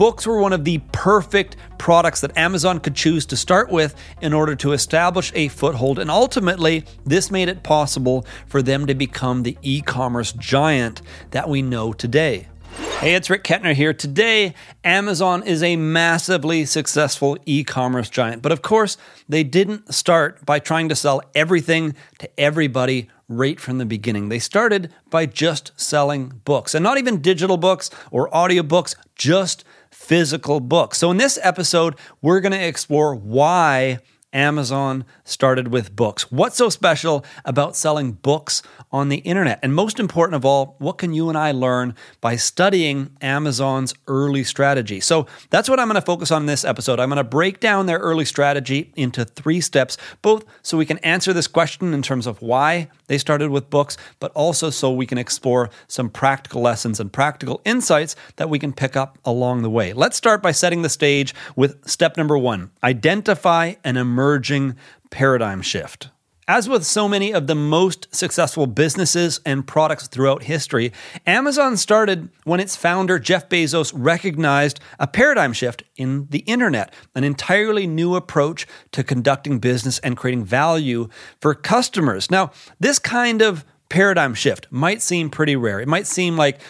books were one of the perfect products that Amazon could choose to start with in order to establish a foothold. And ultimately, this made it possible for them to become the e commerce giant that we know today. Hey, it's Rick Kettner here. Today, Amazon is a massively successful e commerce giant. But of course, they didn't start by trying to sell everything to everybody right from the beginning. They started by just selling books, and not even digital books or audiobooks, just physical books. So, in this episode, we're going to explore why Amazon started with books. What's so special about selling books on the internet? And most important of all, what can you and I learn by studying Amazon's early strategy? So that's what I'm going to focus on in this episode. I'm going to break down their early strategy into three steps, both so we can answer this question in terms of why they started with books, but also so we can explore some practical lessons and practical insights that we can pick up along the way. Let's start by setting the stage with step number one identify an emerging emerging paradigm shift. As with so many of the most successful businesses and products throughout history, Amazon started when its founder, Jeff Bezos, recognized a paradigm shift in the internet, an entirely new approach to conducting business and creating value for customers. Now, this kind of paradigm shift might seem pretty rare. It might seem like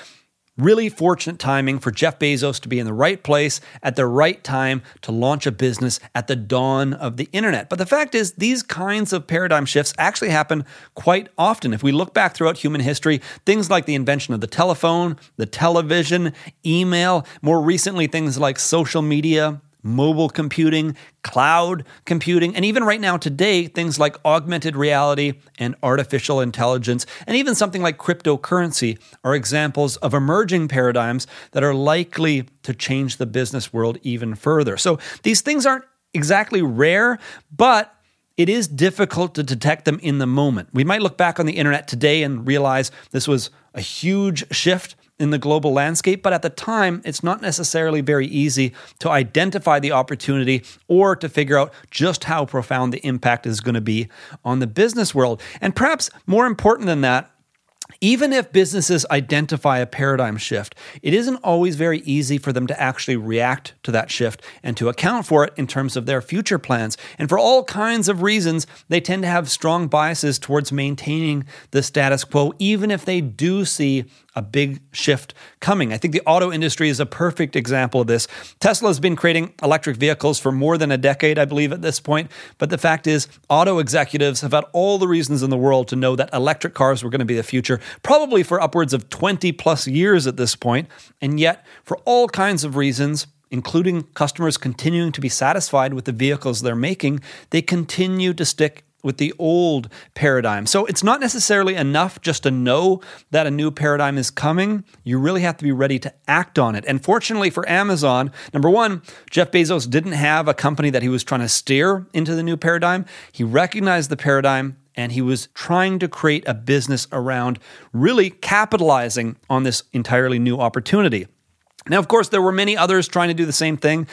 Really fortunate timing for Jeff Bezos to be in the right place at the right time to launch a business at the dawn of the internet. But the fact is, these kinds of paradigm shifts actually happen quite often. If we look back throughout human history, things like the invention of the telephone, the television, email, more recently, things like social media, mobile computing, cloud computing, and even right now today, things like augmented reality and artificial intelligence, and even something like cryptocurrency are examples of emerging paradigms that are likely to change the business world even further. So these things aren't exactly rare, but it is difficult to detect them in the moment. We might look back on the internet today and realize this was a huge shift in the global landscape, but at the time, it's not necessarily very easy to identify the opportunity or to figure out just how profound the impact is going to be on the business world. And perhaps more important than that, even if businesses identify a paradigm shift, it isn't always very easy for them to actually react to that shift and to account for it in terms of their future plans. And for all kinds of reasons, they tend to have strong biases towards maintaining the status quo, even if they do see a big shift coming. I think the auto industry is a perfect example of this. Tesla has been creating electric vehicles for more than a decade, I believe, at this point. But the fact is, auto executives have had all the reasons in the world to know that electric cars were going to be the future, probably for upwards of 20 plus years at this point. And yet, for all kinds of reasons, including customers continuing to be satisfied with the vehicles they're making, they continue to stick with the old paradigm. So it's not necessarily enough just to know that a new paradigm is coming. You really have to be ready to act on it. And fortunately for Amazon, number one, Jeff Bezos didn't have a company that he was trying to steer into the new paradigm. He recognized the paradigm and he was trying to create a business around really capitalizing on this entirely new opportunity. Now, of course, there were many others trying to do the same thing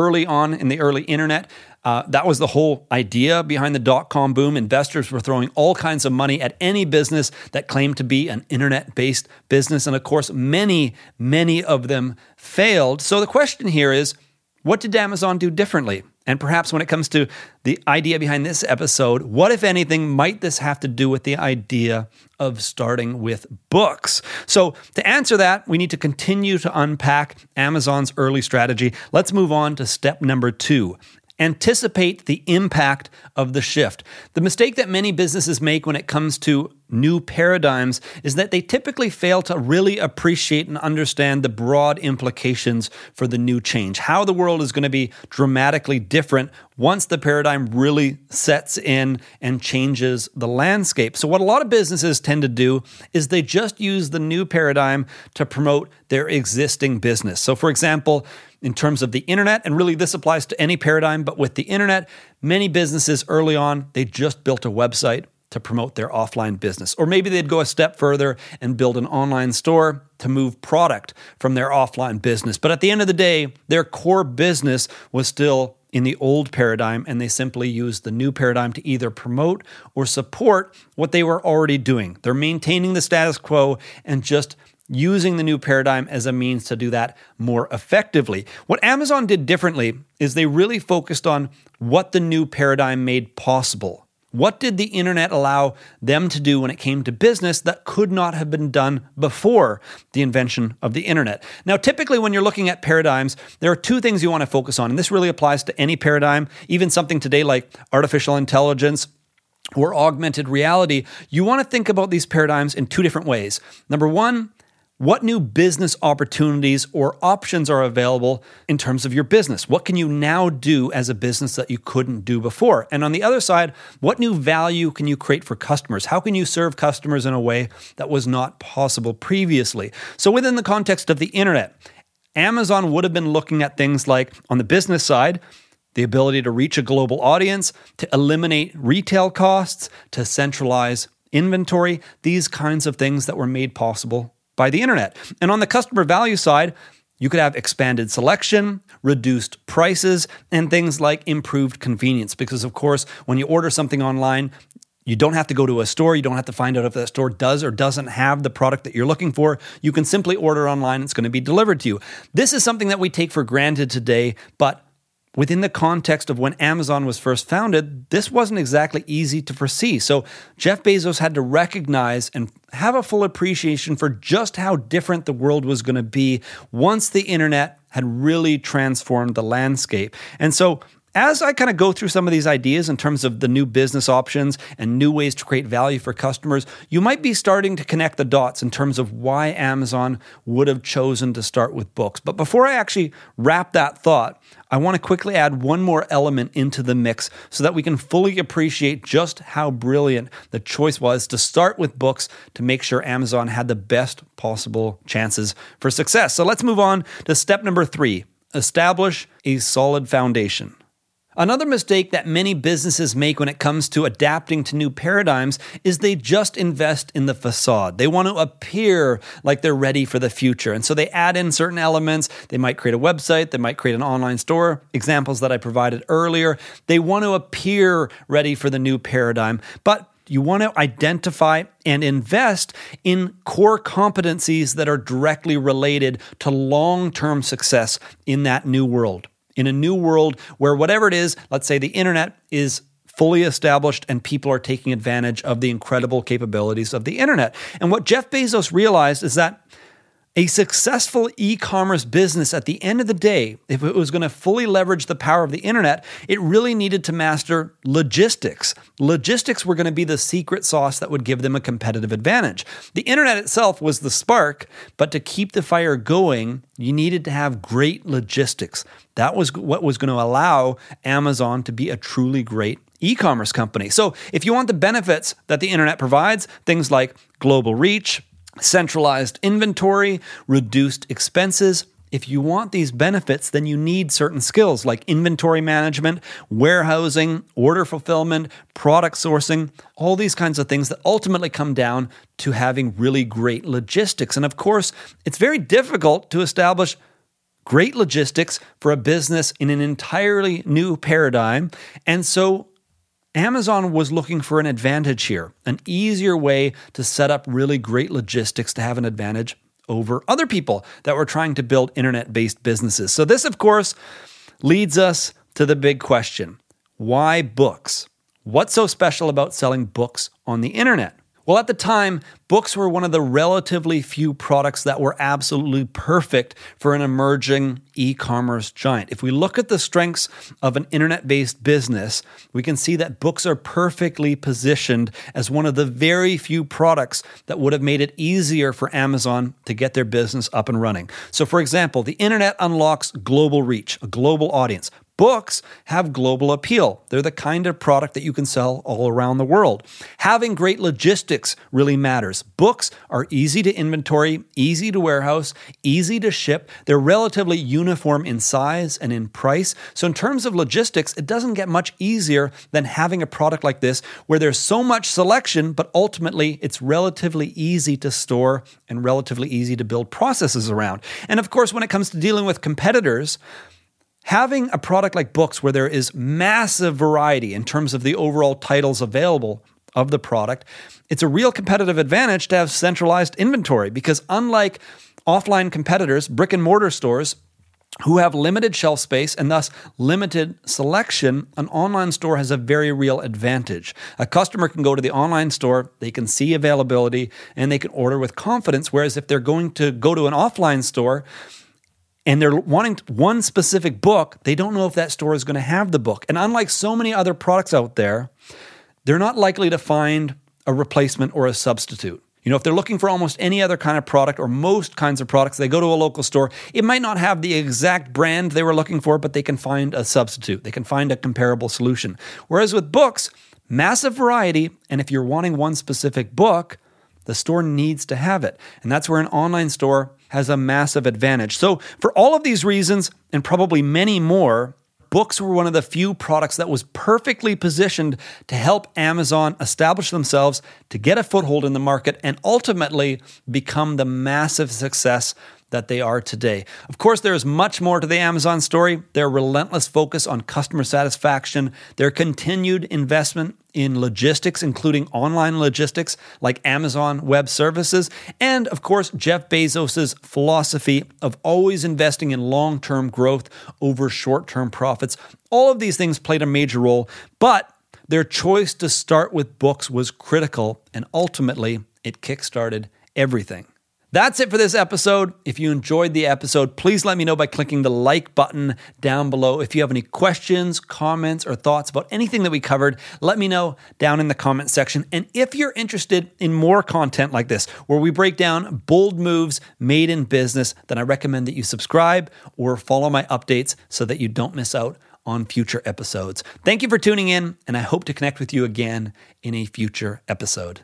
early on in the early internet. Uh, that was the whole idea behind the dot com boom. Investors were throwing all kinds of money at any business that claimed to be an internet based business. And of course, many, many of them failed. So the question here is what did Amazon do differently? And perhaps when it comes to the idea behind this episode, what, if anything, might this have to do with the idea of starting with books? So, to answer that, we need to continue to unpack Amazon's early strategy. Let's move on to step number two Anticipate the impact of the shift. The mistake that many businesses make when it comes to new paradigms is that they typically fail to really appreciate and understand the broad implications for the new change, how the world is going to be dramatically different once the paradigm really sets in and changes the landscape. So, what a lot of businesses tend to do is they just use the new paradigm to promote their existing business. So, for example, in terms of the internet, and really this applies to any paradigm, but with the internet, many businesses early on, they just built a website to promote their offline business. Or maybe they'd go a step further and build an online store to move product from their offline business. But at the end of the day, their core business was still in the old paradigm, and they simply used the new paradigm to either promote or support what they were already doing. They're maintaining the status quo and just using the new paradigm as a means to do that more effectively. What Amazon did differently is they really focused on what the new paradigm made possible. What did the internet allow them to do when it came to business that could not have been done before the invention of the internet? Now, typically, when you're looking at paradigms, there are two things you want to focus on, and this really applies to any paradigm, even something today like artificial intelligence or augmented reality. You want to think about these paradigms in two different ways. Number one, what new business opportunities or options are available in terms of your business? What can you now do as a business that you couldn't do before? And on the other side, what new value can you create for customers? How can you serve customers in a way that was not possible previously? So, within the context of the internet, Amazon would have been looking at things like on the business side, the ability to reach a global audience, to eliminate retail costs, to centralize inventory, these kinds of things that were made possible by the internet. And on the customer value side, you could have expanded selection, reduced prices, and things like improved convenience. Because, of course, when you order something online, you don't have to go to a store. You don't have to find out if that store does or doesn't have the product that you're looking for. You can simply order online. It's going to be delivered to you. This is something that we take for granted today, but within the context of when Amazon was first founded, this wasn't exactly easy to foresee. So Jeff Bezos had to recognize and have a full appreciation for just how different the world was going to be once the internet had really transformed the landscape. And so as I kind of go through some of these ideas in terms of the new business options and new ways to create value for customers, you might be starting to connect the dots in terms of why Amazon would have chosen to start with books. But before I actually wrap that thought, I want to quickly add one more element into the mix so that we can fully appreciate just how brilliant the choice was to start with books to make sure Amazon had the best possible chances for success. So let's move on to step number three establish a solid foundation. Another mistake that many businesses make when it comes to adapting to new paradigms is they just invest in the facade. They want to appear like they're ready for the future. And so they add in certain elements. They might create a website, they might create an online store, examples that I provided earlier. They want to appear ready for the new paradigm. But you want to identify and invest in core competencies that are directly related to long term success in that new world in a new world where whatever it is, let's say the internet is fully established and people are taking advantage of the incredible capabilities of the internet. And what Jeff Bezos realized is that a successful e commerce business, at the end of the day, if it was going to fully leverage the power of the internet, it really needed to master logistics. Logistics were going to be the secret sauce that would give them a competitive advantage. The internet itself was the spark, but to keep the fire going, you needed to have great logistics. That was what was going to allow Amazon to be a truly great e commerce company. So, if you want the benefits that the internet provides, things like global reach, centralized inventory, reduced expenses. If you want these benefits, then you need certain skills like inventory management, warehousing, order fulfillment, product sourcing, all these kinds of things that ultimately come down to having really great logistics. And of course, it's very difficult to establish great logistics for a business in an entirely new paradigm. And so Amazon was looking for an advantage here, an easier way to set up really great logistics to have an advantage over other people that were trying to build internet based businesses. So, this, of course, leads us to the big question why books? What's so special about selling books on the internet? Well, at the time, books were one of the relatively few products that were absolutely perfect for an emerging e commerce giant. If we look at the strengths of an internet based business, we can see that books are perfectly positioned as one of the very few products that would have made it easier for Amazon to get their business up and running. So, for example, the internet unlocks global reach, a global audience. Books have global appeal. They're the kind of product that you can sell all around the world. Having great logistics really matters. Books are easy to inventory, easy to warehouse, easy to ship. They're relatively uniform in size and in price. So, in terms of logistics, it doesn't get much easier than having a product like this where there's so much selection, but ultimately it's relatively easy to store and relatively easy to build processes around. And of course, when it comes to dealing with competitors, having a product like books where there is massive variety in terms of the overall titles available of the product, it's a real competitive advantage to have centralized inventory because, unlike offline competitors, brick and mortar stores, who have limited shelf space and thus limited selection, an online store has a very real advantage. A customer can go to the online store, they can see availability, and they can order with confidence. Whereas if they're going to go to an offline store, and they're wanting one specific book, they don't know if that store is going to have the book. And unlike so many other products out there, they're not likely to find a replacement or a substitute. You know, if they're looking for almost any other kind of product or most kinds of products, they go to a local store. It might not have the exact brand they were looking for, but they can find a substitute. They can find a comparable solution. Whereas with books, massive variety, and if you're wanting one specific book, the store needs to have it. And that's where an online store has a massive advantage. So, for all of these reasons, and probably many more, books were one of the few products that was perfectly positioned to help Amazon establish themselves to get a foothold in the market and ultimately become the massive success that they are today. Of course, there is much more to the Amazon story. Their relentless focus on customer satisfaction, their continued investment in logistics, including online logistics like Amazon Web Services, and of course, Jeff Bezos' philosophy of always investing in long term growth over short term profits. All of these things played a major role, but their choice to start with books was critical, and ultimately, it kickstarted everything. That's it for this episode. If you enjoyed the episode, please let me know by clicking the like button down below. If you have any questions, comments, or thoughts about anything that we covered, let me know down in the comment section. And if you're interested in more content like this, where we break down bold moves made in business, then I recommend that you subscribe or follow my updates so that you don't miss out on future episodes. Thank you for tuning in, and I hope to connect with you again in a future episode.